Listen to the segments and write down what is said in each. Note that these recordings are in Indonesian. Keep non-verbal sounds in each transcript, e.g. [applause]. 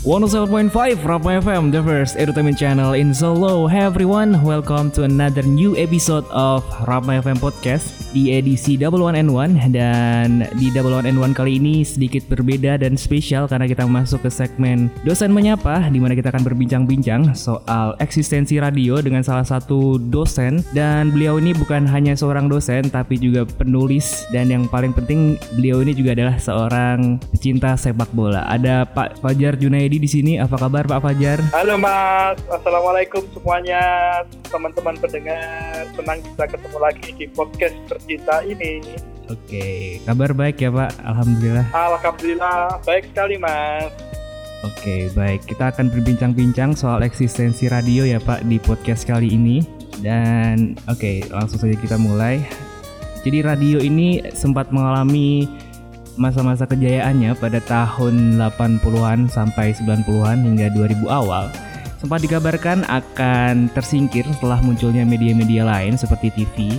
107.5 Rapa FM, the first entertainment channel in Solo. Hey everyone, welcome to another new episode of Rapa FM Podcast di edisi Double One and One dan di Double One and One kali ini sedikit berbeda dan spesial karena kita masuk ke segmen dosen menyapa di mana kita akan berbincang-bincang soal eksistensi radio dengan salah satu dosen dan beliau ini bukan hanya seorang dosen tapi juga penulis dan yang paling penting beliau ini juga adalah seorang pecinta sepak bola. Ada Pak Fajar Junaidi Edi di sini. Apa kabar Pak Fajar? Halo Mas, Assalamualaikum semuanya teman-teman pendengar. Senang bisa ketemu lagi di podcast tercinta ini. Oke, kabar baik ya Pak? Alhamdulillah. Alhamdulillah, baik sekali Mas. Oke, baik. Kita akan berbincang-bincang soal eksistensi radio ya Pak di podcast kali ini. Dan oke, langsung saja kita mulai. Jadi radio ini sempat mengalami masa-masa kejayaannya pada tahun 80-an sampai 90-an hingga 2000 awal sempat dikabarkan akan tersingkir setelah munculnya media-media lain seperti TV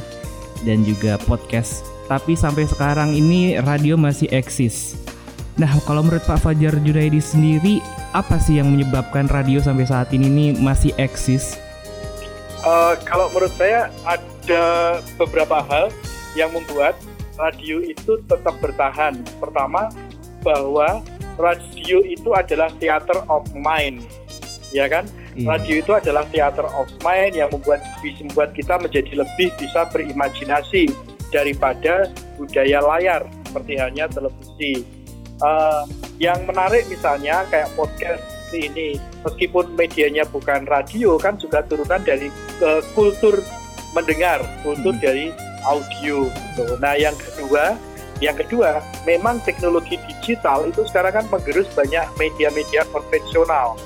dan juga podcast. Tapi sampai sekarang ini radio masih eksis. Nah, kalau menurut Pak Fajar Junaidi sendiri, apa sih yang menyebabkan radio sampai saat ini nih masih eksis? Uh, kalau menurut saya ada beberapa hal yang membuat radio itu tetap bertahan. Pertama, bahwa radio itu adalah theater of mind, ya kan? Iya. Radio itu adalah theater of mind yang membuat bisa membuat kita menjadi lebih bisa berimajinasi daripada budaya layar seperti hanya televisi. Uh, yang menarik misalnya kayak podcast ini, meskipun medianya bukan radio kan juga turunan dari uh, kultur mendengar, kultur hmm. dari audio. Gitu. Nah, yang kedua, yang kedua, memang teknologi digital itu sekarang kan menggerus banyak media-media konvensional.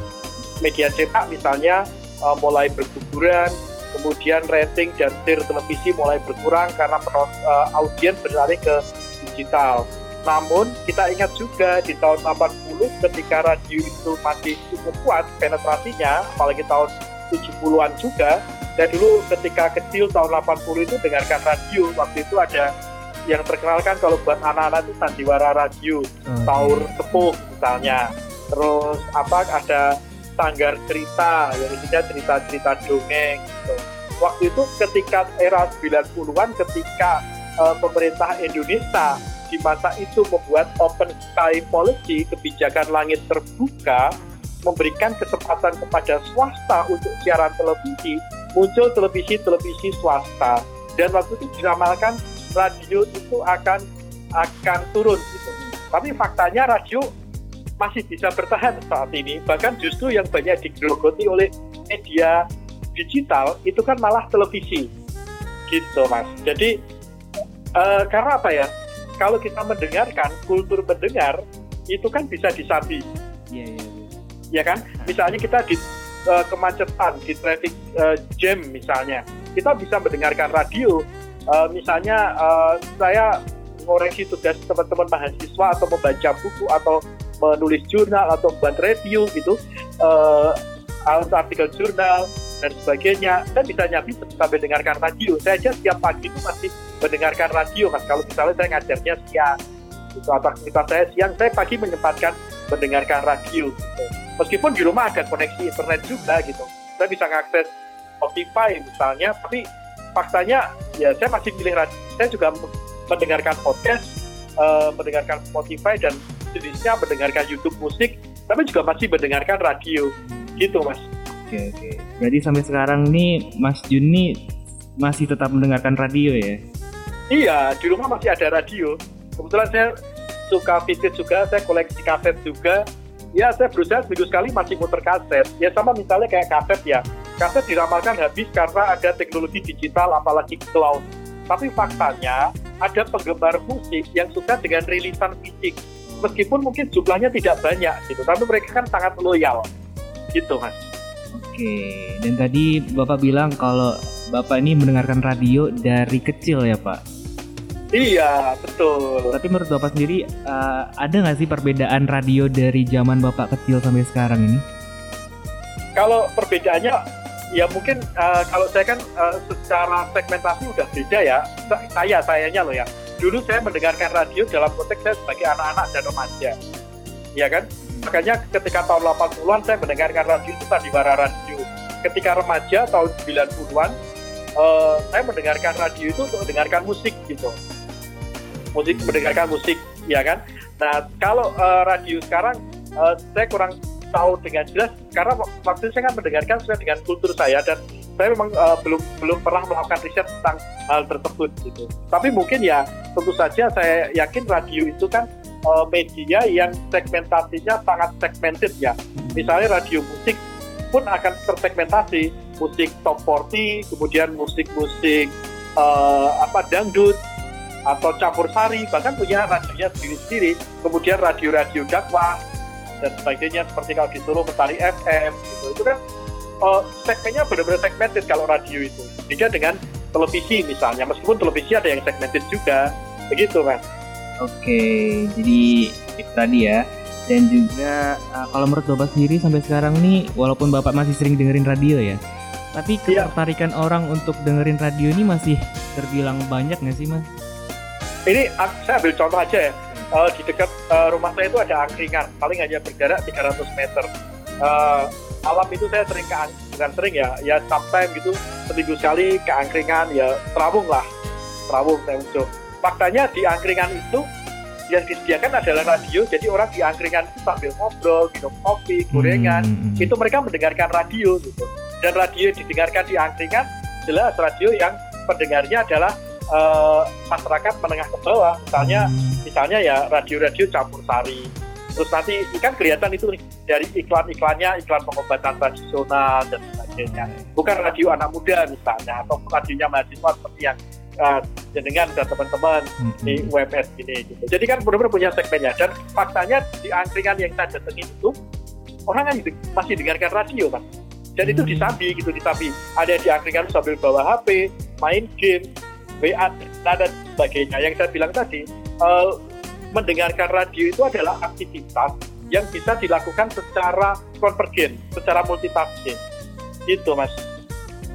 Media cetak misalnya uh, mulai berguguran, kemudian rating dan tir televisi mulai berkurang karena uh, audiens berlari ke digital. Namun kita ingat juga di tahun 80 ketika radio itu masih cukup kuat penetrasinya, apalagi tahun 70-an juga, saya dulu ketika kecil tahun 80 itu dengarkan radio waktu itu ada yang terkenal kan kalau buat anak-anak itu sandiwara radio hmm. taur sepuh misalnya terus apa ada sanggar cerita yang isinya cerita-cerita dongeng gitu. waktu itu ketika era 90-an ketika uh, pemerintah Indonesia di masa itu membuat open sky policy kebijakan langit terbuka memberikan kesempatan kepada swasta untuk siaran televisi muncul televisi-televisi swasta dan waktu itu diramalkan radio itu akan akan turun gitu. Tapi faktanya radio masih bisa bertahan saat ini. Bahkan justru yang banyak digerogoti oleh media digital itu kan malah televisi. Gitu, Mas. Jadi uh, karena apa ya? Kalau kita mendengarkan kultur mendengar itu kan bisa disabi. Iya, iya. Ya kan? Misalnya kita di uh, kemacetan di traffic uh, jam misalnya. Kita bisa mendengarkan radio uh, misalnya uh, saya mengoreksi tugas teman-teman mahasiswa atau membaca buku atau menulis jurnal atau membuat review gitu uh, artikel jurnal dan sebagainya saya bisa nyapi sambil dengarkan radio. Saya aja setiap pagi itu masih mendengarkan radio mas. Kalau misalnya saya ngajarnya siang itu atau aktivitas saya siang saya pagi menyempatkan mendengarkan radio gitu meskipun di rumah ada koneksi internet juga gitu. Saya bisa mengakses Spotify misalnya tapi faktanya ya saya masih pilih radio saya juga mendengarkan podcast uh, mendengarkan Spotify dan jenisnya mendengarkan YouTube musik tapi juga masih mendengarkan radio. Gitu mas. Oke oke. Jadi sampai sekarang nih Mas Juni masih tetap mendengarkan radio ya? Iya di rumah masih ada radio. Kebetulan saya suka vintage juga saya koleksi kaset juga ya saya berusaha seminggu sekali masih muter kaset. Ya sama misalnya kayak kaset ya. Kaset diramalkan habis karena ada teknologi digital apalagi cloud. Tapi faktanya ada penggemar musik yang suka dengan rilisan fisik. Meskipun mungkin jumlahnya tidak banyak gitu, tapi mereka kan sangat loyal. Gitu, Mas. Oke, dan tadi Bapak bilang kalau Bapak ini mendengarkan radio dari kecil ya, Pak? Iya, betul. Tapi menurut Bapak sendiri, uh, ada nggak sih perbedaan radio dari zaman Bapak kecil sampai sekarang ini? Kalau perbedaannya, ya mungkin uh, kalau saya kan uh, secara segmentasi udah beda ya. Saya, sayanya loh ya. Dulu saya mendengarkan radio dalam konteks saya sebagai anak-anak dan remaja. Iya kan? Makanya ketika tahun 80-an saya mendengarkan radio itu Sandiwara Radio. Ketika remaja tahun 90-an uh, saya mendengarkan radio itu untuk mendengarkan musik gitu. Musik mendengarkan musik, ya kan? Nah, kalau uh, radio sekarang uh, saya kurang tahu dengan jelas karena waktu saya kan mendengarkan sesuai dengan kultur saya dan saya memang uh, belum belum pernah melakukan riset tentang hal tersebut gitu. Tapi mungkin ya tentu saja saya yakin radio itu kan uh, media yang segmentasinya sangat segmented ya. Misalnya radio musik pun akan tersegmentasi musik top 40, kemudian musik-musik uh, apa dangdut atau campur sari, bahkan punya radionya sendiri-sendiri. Kemudian radio-radio dakwah dan sebagainya seperti kalau di Solo Mentari FM gitu. Itu kan uh, segmennya benar-benar segmented kalau radio itu. Jika dengan televisi misalnya, meskipun televisi ada yang segmented juga, begitu kan. Oke, jadi itu tadi ya. Dan juga uh, kalau menurut Bapak sendiri sampai sekarang nih, walaupun Bapak masih sering dengerin radio ya, tapi iya. ketertarikan ya. orang untuk dengerin radio ini masih terbilang banyak nggak sih Mas? Ini saya ambil contoh aja ya. Uh, di dekat uh, rumah saya itu ada angkringan, paling hanya berjarak 300 meter. Uh, malam itu saya sering ke bukan sering ya ya sometimes gitu seminggu sekali ke angkringan ya terawung lah terawung saya muncul faktanya di angkringan itu yang disediakan adalah radio jadi orang di angkringan itu sambil ngobrol minum kopi gorengan hmm. itu mereka mendengarkan radio gitu dan radio didengarkan di angkringan jelas radio yang pendengarnya adalah uh, masyarakat menengah ke bawah. Misalnya hmm. misalnya ya radio-radio campur sari. Terus nanti kan kelihatan itu dari iklan-iklannya iklan pengobatan tradisional dan sebagainya. Bukan radio anak muda misalnya atau radionya mahasiswa seperti yang uh, jenengan dan teman-teman hmm. di WMS ini gitu. jadi kan benar-benar punya segmennya. Dan faktanya di angkringan yang saya datengin itu orang kan masih dengarkan radio kan dan itu disabi gitu disabi ada yang di angkringan sambil bawa HP main game WA dan sebagainya yang saya bilang tadi uh, mendengarkan radio itu adalah aktivitas yang bisa dilakukan secara konvergen, secara multitasking. Itu, Mas.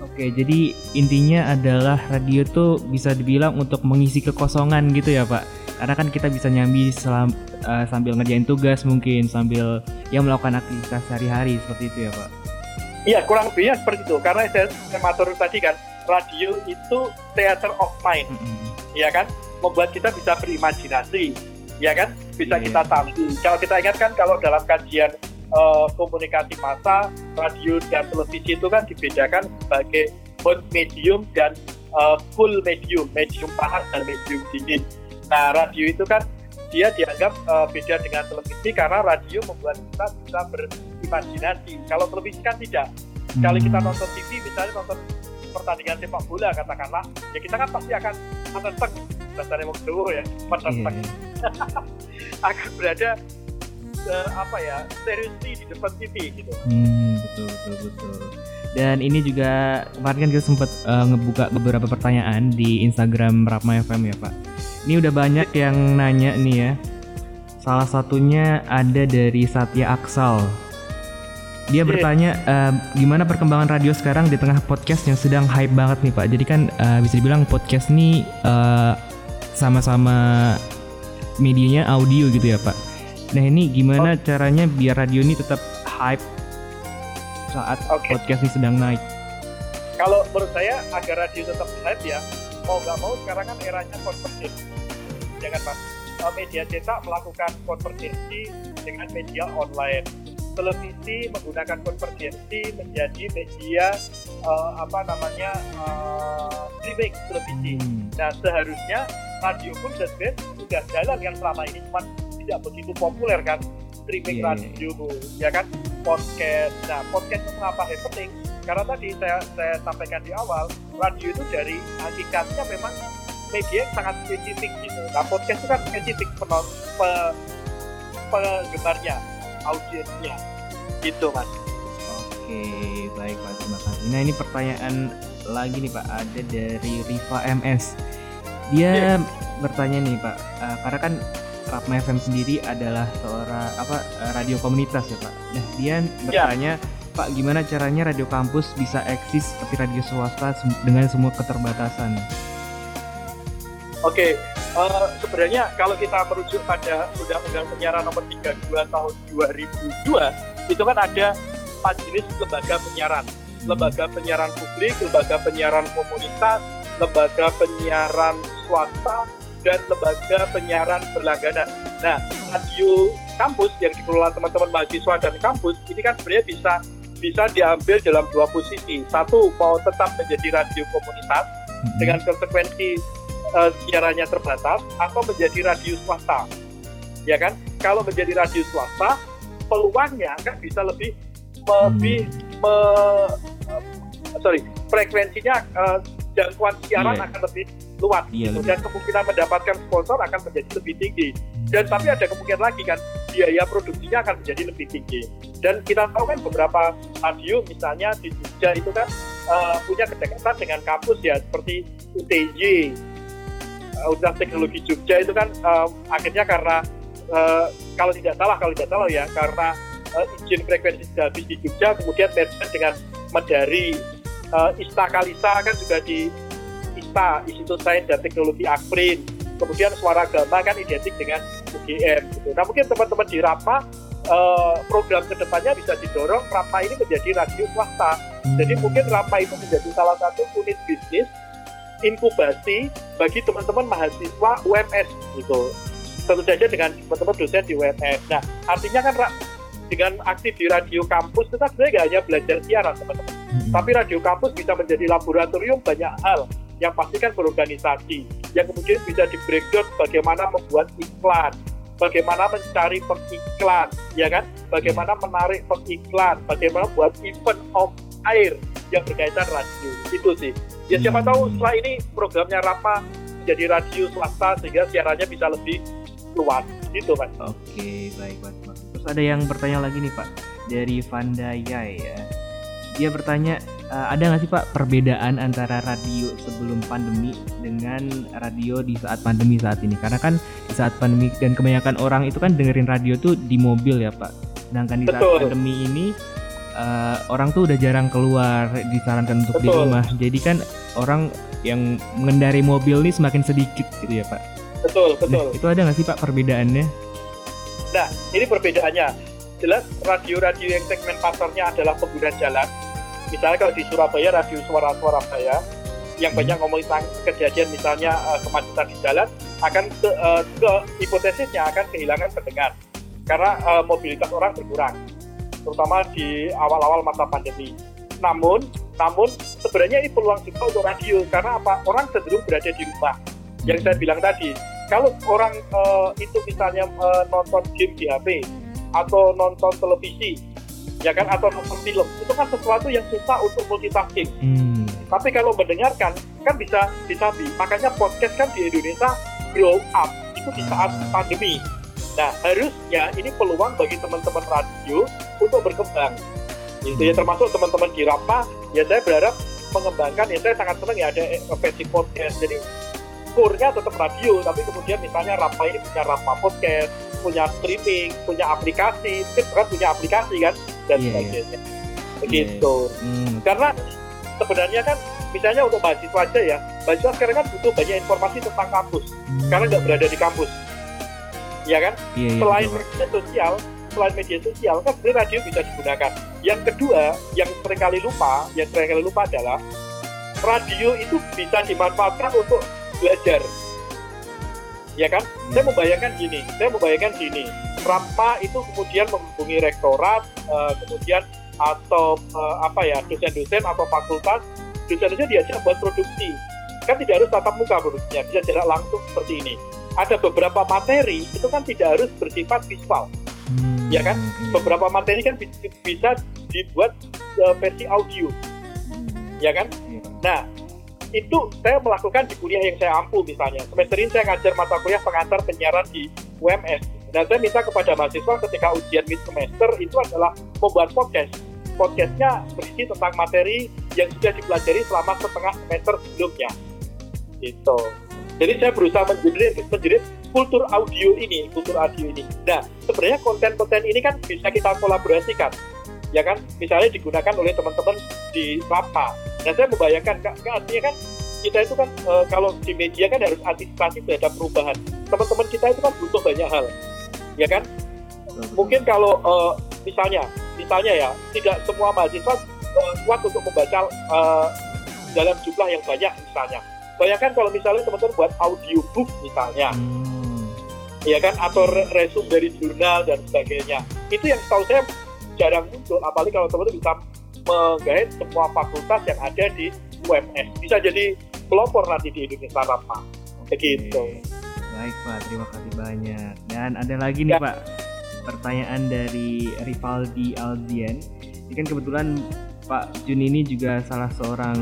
Oke, jadi intinya adalah radio tuh bisa dibilang untuk mengisi kekosongan gitu ya, Pak. Karena kan kita bisa nyambi selam, uh, sambil ngerjain tugas mungkin, sambil ya melakukan aktivitas sehari-hari seperti itu ya, Pak. Iya, kurang lebihnya seperti itu. Karena saya, saya tadi kan, radio itu theater of mind. Mm -hmm. Ya kan? Membuat kita bisa berimajinasi, ya kan bisa yeah. kita tampil. Kalau kita ingat kan kalau dalam kajian uh, komunikasi massa, radio dan televisi itu kan dibedakan sebagai hot medium dan uh, full medium, medium panas dan medium dingin. Nah, radio itu kan dia dianggap uh, beda dengan televisi karena radio membuat kita bisa berimajinasi. Kalau televisi kan tidak. Hmm. Kalau kita nonton TV, misalnya nonton pertandingan sepak bola katakanlah, ya kita kan pasti akan menentang dasarnya mau ya, menentang. Yeah [laughs] akan berada uh, apa ya seriously di depan TV gitu. Hmm, betul betul betul. Dan ini juga kemarin kan kita sempat uh, ngebuka beberapa pertanyaan di Instagram Rapma FM ya Pak. Ini udah banyak yang nanya nih ya. Salah satunya ada dari Satya Aksal. Dia bertanya uh, gimana perkembangan radio sekarang di tengah podcast yang sedang hype banget nih Pak. Jadi kan uh, bisa dibilang podcast ini uh, sama-sama medianya audio gitu ya Pak. Nah ini gimana oh. caranya biar radio ini tetap hype saat okay. podcast ini sedang naik? Kalau menurut saya agar radio tetap hype ya, mau nggak mau sekarang kan eranya konvergensi. Jangan Pak, eh, media cetak melakukan konvergensi dengan media online. Televisi menggunakan konvergensi menjadi media uh, apa namanya uh, streaming televisi. Hmm. Nah seharusnya radio pun dan band sudah jalan kan selama ini cuma tidak begitu populer kan streaming yeah. Iya, radio ya kan podcast nah podcast itu mengapa penting karena tadi saya saya sampaikan di awal radio itu dari hakikatnya memang media yang sangat spesifik gitu nah podcast itu kan spesifik penonton pe, penggemarnya audiensnya gitu mas oke baik pak terima kasih nah ini pertanyaan lagi nih pak ada dari Riva MS dia yeah. bertanya nih Pak, uh, karena kan Rapma FM sendiri adalah seorang apa uh, radio komunitas ya Pak. Nah dia bertanya yeah. Pak gimana caranya radio kampus bisa eksis seperti radio swasta dengan semua keterbatasan? Oke, okay. Uh, sebenarnya kalau kita merujuk pada Undang-Undang Penyiaran Nomor 32 Tahun 2002 itu kan ada empat jenis lembaga penyiaran lembaga penyiaran publik, lembaga penyiaran komunitas, lembaga penyiaran swasta, dan lembaga penyiaran berlangganan. Nah, radio kampus yang dikelola teman-teman mahasiswa dan kampus ini kan sebenarnya bisa bisa diambil dalam dua posisi. Satu mau tetap menjadi radio komunitas hmm. dengan konsekuensi uh, siarannya terbatas atau menjadi radio swasta. Ya kan? Kalau menjadi radio swasta, peluangnya kan bisa lebih lebih hmm. me, uh, sorry frekuensinya uh, jangkauan siaran yeah. akan lebih luas yeah, gitu. dan kemungkinan mendapatkan sponsor akan menjadi lebih tinggi dan tapi ada kemungkinan lagi kan biaya produksinya akan menjadi lebih tinggi dan kita tahu kan beberapa radio misalnya di Jogja itu kan uh, punya kedekatan dengan kampus ya seperti UTJ Universitas Teknologi Jogja itu kan uh, akhirnya karena uh, kalau tidak salah kalau tidak salah ya karena uh, izin frekuensi habis di Jogja kemudian merger dengan Medari uh, Ista Kalisa kan juga di ISTA, Institut Sains dan Teknologi Akprin. Kemudian suara agama kan identik dengan UGM. Gitu. Nah mungkin teman-teman di RAPA uh, program ke depannya bisa didorong RAPA ini menjadi radio swasta. Jadi mungkin RAPA itu menjadi salah satu unit bisnis inkubasi bagi teman-teman mahasiswa UMS gitu. Tentu saja dengan teman-teman dosen di UMS. Nah artinya kan dengan aktif di radio kampus kan sebenarnya nggak hanya belajar siaran teman-teman Hmm. Tapi radio kampus bisa menjadi laboratorium banyak hal yang pasti kan berorganisasi, yang kemudian bisa di breakdown bagaimana membuat iklan, bagaimana mencari pengiklan, ya kan? Bagaimana menarik pengiklan, bagaimana buat event of air yang berkaitan radio. Itu sih. Ya siapa tahu hmm. setelah ini programnya Rapa jadi radio swasta sehingga siarannya bisa lebih luas. Gitu, Pak. Oke, baik, Pak. Terus ada yang bertanya lagi nih, Pak. Dari Vandaya ya dia bertanya uh, ada nggak sih pak perbedaan antara radio sebelum pandemi dengan radio di saat pandemi saat ini karena kan di saat pandemi dan kebanyakan orang itu kan dengerin radio tuh di mobil ya pak sedangkan di saat Betul. pandemi ini uh, orang tuh udah jarang keluar disarankan untuk Betul. di rumah. Jadi kan orang yang mengendari mobil ini semakin sedikit gitu ya pak? Betul betul. nah, itu ada nggak sih pak perbedaannya? Nah ini perbedaannya. Jelas radio-radio yang segmen pasarnya adalah pengguna jalan. Misalnya kalau di Surabaya radio suara Surabaya yang banyak hmm. ngomongin tentang kejadian misalnya uh, kemacetan di jalan akan ke, uh, ke hipotesisnya akan kehilangan pendengar. Karena uh, mobilitas orang berkurang terutama di awal-awal masa pandemi. Namun, namun sebenarnya ini peluang juga untuk radio karena apa? Orang cenderung berada di rumah. Yang saya bilang tadi, kalau orang uh, itu misalnya uh, nonton game di HP atau nonton televisi ya kan atau nonton film itu kan sesuatu yang susah untuk multitasking. Hmm. Tapi kalau mendengarkan kan bisa disabi. Makanya podcast kan di Indonesia grow up itu di saat hmm. pandemi. Nah harusnya ini peluang bagi teman-teman radio untuk berkembang. Itu ya termasuk teman-teman di Rapa. Ya saya berharap mengembangkan. Ya saya sangat senang ya ada versi podcast. Jadi core-nya tetap radio, tapi kemudian misalnya Rapa ini punya Rapa podcast, punya streaming, punya aplikasi, mungkin kan punya aplikasi kan, dan yeah. sebagainya. Begitu. Yeah. Hmm. Karena sebenarnya kan misalnya untuk mahasiswa aja ya, mahasiswa sekarang kan butuh banyak informasi tentang kampus, hmm. karena nggak berada di kampus. Ya kan? Yeah, yeah, selain betul. media sosial, selain media sosial kan sebenarnya radio bisa digunakan. Yang kedua, yang sering kali lupa, yang sering kali lupa adalah radio itu bisa dimanfaatkan untuk belajar ya kan hmm. saya membayangkan gini saya membayangkan gini Rampa itu kemudian menghubungi rektorat uh, kemudian atau uh, apa ya dosen-dosen atau fakultas dosen-dosen diajak buat produksi kan tidak harus tatap muka produksinya bisa jarak langsung seperti ini ada beberapa materi itu kan tidak harus bersifat visual hmm. ya kan beberapa materi kan bisa dibuat uh, versi audio hmm. ya kan iya. nah itu saya melakukan di kuliah yang saya ampu misalnya. Semester ini saya ngajar mata kuliah pengantar penyiaran di UMS. Dan saya minta kepada mahasiswa ketika ujian mid semester itu adalah membuat podcast. Podcastnya berisi tentang materi yang sudah dipelajari selama setengah semester sebelumnya. Gitu. Jadi saya berusaha menjerit, menjerit kultur audio ini, kultur audio ini. Nah, sebenarnya konten-konten ini kan bisa kita kolaborasikan. Ya kan, misalnya digunakan oleh teman-teman di LAPA Nah saya membayangkan, artinya kan kita itu kan uh, kalau di media kan harus antisipasi terhadap perubahan. Teman-teman kita itu kan butuh banyak hal, ya kan? Mungkin kalau uh, misalnya, misalnya ya, tidak semua mahasiswa uh, kuat untuk membaca uh, dalam jumlah yang banyak misalnya. Bayangkan kalau misalnya teman-teman buat audiobook misalnya, hmm. ya kan, atau resume dari jurnal dan sebagainya. Itu yang setahu saya jarang muncul, apalagi kalau teman-teman bisa menggait semua fakultas yang ada di UMS. Bisa jadi pelopor nanti di Indonesia Rapa. Begitu. Baik Pak, terima kasih banyak. Dan ada lagi nih ya. Pak, pertanyaan dari Rivaldi Aldian. Ini kan kebetulan Pak Jun ini juga salah seorang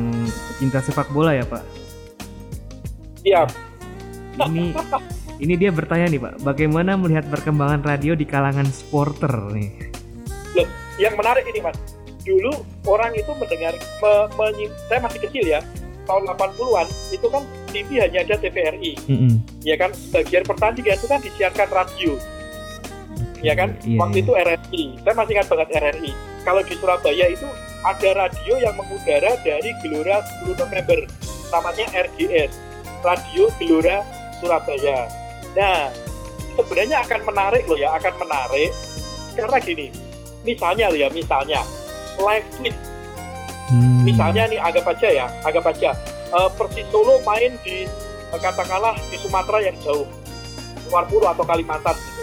pecinta sepak bola ya Pak? Iya. Ini ini dia bertanya nih Pak, bagaimana melihat perkembangan radio di kalangan supporter nih? Loh, yang menarik ini Mas, dulu orang itu mendengar, me, me, saya masih kecil ya, tahun 80-an itu kan TV hanya ada TVRI. Mm -hmm. Ya kan bagian pertandingan itu kan disiarkan radio. Ya kan? Yeah, Waktu yeah. itu RRI. Saya masih ingat banget RRI. Kalau di Surabaya itu ada radio yang mengudara dari Gelora 10 November. Namanya RGS. Radio Gelora Surabaya. Nah, sebenarnya akan menarik loh ya, akan menarik karena gini. Misalnya loh ya, misalnya live tweet Hmm. Misalnya nih agak aja ya, agak aja. Uh, Persis Solo main di uh, katakanlah di Sumatera yang jauh, luar Pulau atau Kalimantan gitu.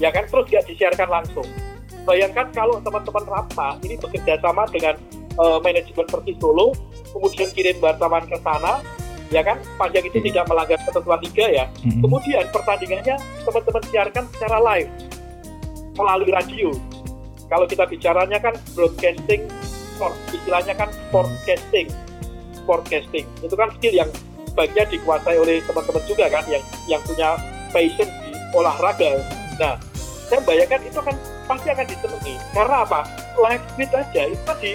Ya kan terus dia disiarkan langsung. Bayangkan kalau teman-teman Rapa ini bekerja sama dengan uh, manajemen Persis Solo, kemudian kirim wartawan ke sana, ya kan? Panjang itu tidak melanggar ketentuan liga ya. Hmm. Kemudian pertandingannya teman-teman siarkan secara live melalui radio. Kalau kita bicaranya kan broadcasting sport. Istilahnya kan sportcasting. Sportcasting. Itu kan skill yang sebagian dikuasai oleh teman-teman juga kan yang yang punya passion di olahraga. Nah saya bayangkan itu kan pasti akan ditemui. Karena apa? Live feed aja itu tadi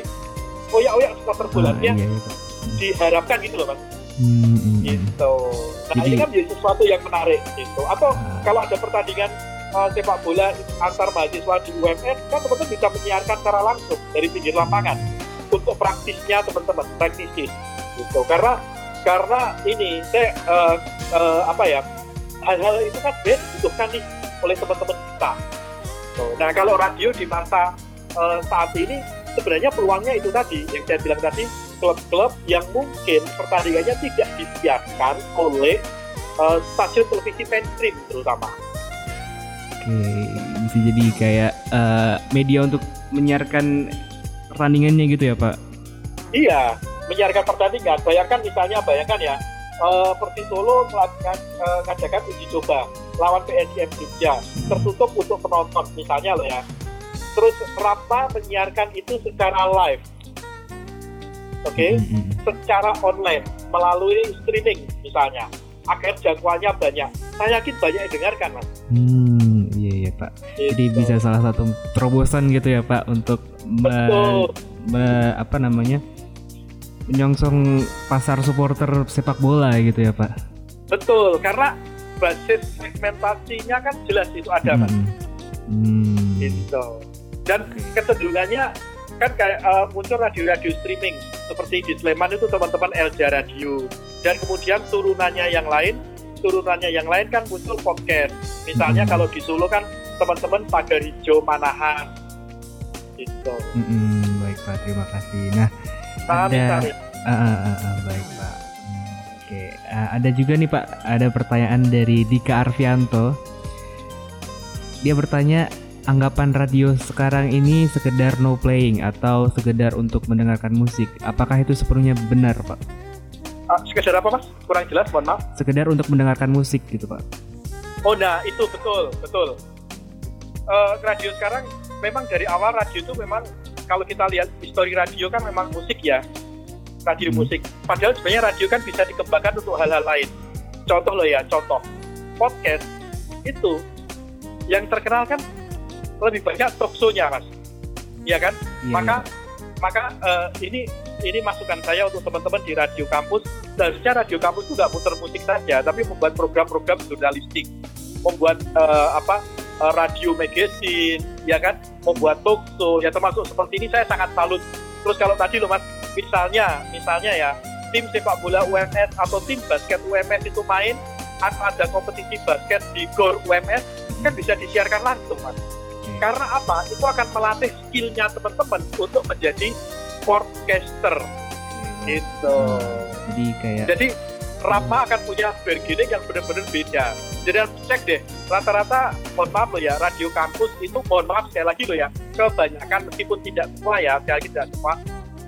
oyak-oyak supporter bolanya ah, iya, iya. diharapkan gitu loh mas hmm, hmm, hmm. gitu. Nah Jadi, ini kan menjadi sesuatu yang menarik gitu. Atau ah. kalau ada pertandingan uh, sepak bola antar mahasiswa di UMS kan teman-teman bisa menyiarkan secara langsung dari pinggir lapangan untuk praktisnya teman-teman praktisi. Gitu. Karena karena ini saya uh, uh, apa ya hal-hal itu kan best dibutuhkan nih oleh teman-teman kita. So, nah kalau radio di masa uh, saat ini sebenarnya peluangnya itu tadi yang saya bilang tadi klub-klub yang mungkin pertandingannya tidak disiarkan oleh uh, stasiun televisi mainstream terutama Oke, bisa jadi kayak uh, media untuk menyiarkan pertandingannya gitu ya Pak? Iya, menyiarkan pertandingan. Bayangkan misalnya, bayangkan ya, uh, Persis Solo melakukan uh, ngajakan uji coba lawan PSIM Jogja, tertutup untuk penonton misalnya loh ya. Terus Rapa menyiarkan itu secara live, oke, okay? mm -hmm. secara online melalui streaming misalnya, agar jangkauannya banyak. Saya yakin banyak yang dengarkan mas. Hmm iya Pak. Gitu. Jadi bisa salah satu terobosan gitu ya Pak untuk me, me, apa namanya menyongsong pasar supporter sepak bola gitu ya Pak. Betul, karena basis segmentasinya kan jelas itu ada kan. Hmm. Gitu. Dan kecenderungannya kan kayak uh, muncul radio-radio streaming seperti di Sleman itu teman-teman Elja Radio dan kemudian turunannya yang lain turunannya yang lain kan muncul podcast. Misalnya hmm. kalau di Solo kan teman-teman Pagar Hijau Manahan. Gitu. Hmm, baik Pak, terima kasih. Nah, Sami, ada Uh, uh, uh, uh, baik Pak. Hmm, Oke, okay. uh, ada juga nih Pak, ada pertanyaan dari Dika Arfianto. Dia bertanya, anggapan radio sekarang ini sekedar no playing atau sekedar untuk mendengarkan musik. Apakah itu sepenuhnya benar, Pak? Uh, sekedar apa mas? Kurang jelas, mohon maaf. Sekedar untuk mendengarkan musik gitu pak. Oh nah itu betul betul. Uh, radio sekarang memang dari awal radio itu memang kalau kita lihat histori radio kan memang musik ya radio hmm. musik. Padahal sebenarnya radio kan bisa dikembangkan untuk hal-hal lain. Contoh loh ya, contoh podcast itu yang terkenal kan lebih banyak talk show-nya mas, ya kan? Yeah, maka maka uh, ini ini masukan saya untuk teman-teman di radio kampus. Seharusnya radio kampus nggak muter musik saja, tapi membuat program-program jurnalistik, membuat uh, apa uh, radio magazine, ya kan, membuat talk show, ya termasuk seperti ini saya sangat salut. Terus kalau tadi loh mas, misalnya, misalnya ya tim sepak bola UMS atau tim basket UMS itu main atau ada kompetisi basket di GOR UMS kan bisa disiarkan langsung mas Karena apa itu akan melatih skillnya teman-teman untuk menjadi sportcaster gitu Jadi kayak jadi Rapa akan punya bargaining yang benar-benar beda. Jadi harus cek deh, rata-rata, mohon maaf loh ya, radio kampus itu mohon maaf sekali lagi loh ya, kebanyakan meskipun tidak semua ya, sekali lagi tidak semua,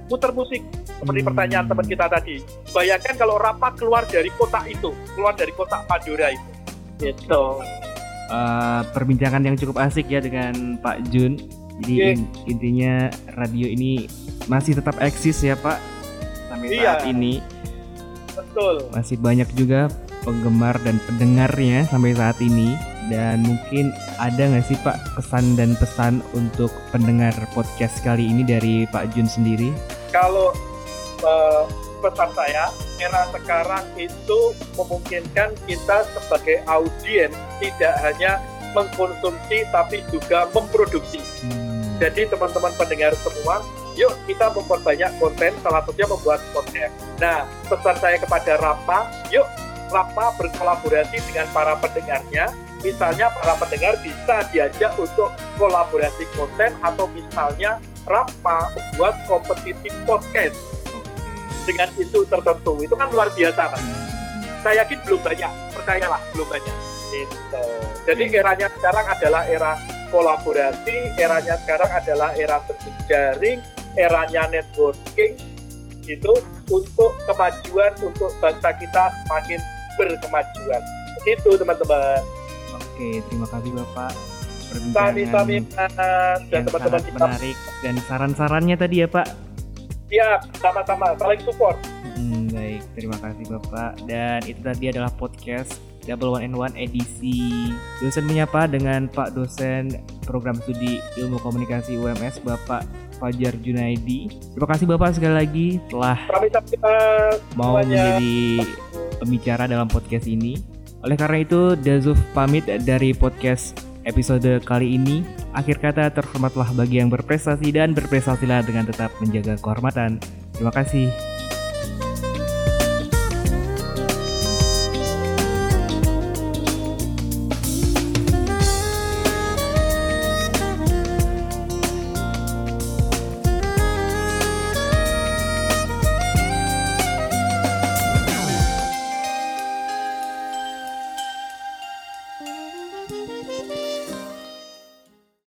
muter musik. Seperti Hmm. pertanyaan teman kita tadi. Bayangkan kalau Rapa keluar dari kotak itu, keluar dari kotak Pandora itu. Gitu. Eh, perbincangan yang cukup asik ya dengan Pak Jun. Jadi in- intinya radio ini masih tetap eksis ya Pak sampai Iya. saat ini. Betul. Masih banyak juga penggemar dan pendengarnya sampai saat ini. Dan mungkin ada nggak sih Pak pesan dan pesan untuk pendengar podcast kali ini dari Pak Jun sendiri? kalau eh, pesan saya era sekarang itu memungkinkan kita sebagai audiens tidak hanya mengkonsumsi tapi juga memproduksi. Hmm. Jadi teman-teman pendengar semua, yuk kita memperbanyak konten, salah satunya membuat podcast. Nah, pesan saya kepada Rapa, yuk Rapa berkolaborasi dengan para pendengarnya. Misalnya para pendengar bisa diajak untuk kolaborasi konten atau misalnya Rapa membuat kompetisi podcast dengan isu tertentu. Itu kan luar biasa kan. Saya yakin belum banyak, percayalah belum banyak. Gitu. Jadi eranya sekarang adalah era kolaborasi, eranya sekarang adalah era berjejaring, eranya networking, gitu untuk kemajuan untuk bangsa kita semakin berkemajuan. Itu teman-teman. Oke, terima kasih Bapak. Perbincangan dan teman-teman menarik dan saran-sarannya tadi ya Pak. Ya, sama-sama saling support. Hmm, baik, terima kasih Bapak. Dan itu tadi adalah podcast Double One and One edisi dosen menyapa dengan Pak dosen program studi ilmu komunikasi UMS Bapak Fajar Junaidi. Terima kasih Bapak sekali lagi telah mau menjadi pembicara dalam podcast ini. Oleh karena itu, Dazuf pamit dari podcast episode kali ini. Akhir kata terhormatlah bagi yang berprestasi dan berprestasilah dengan tetap menjaga kehormatan. Terima kasih.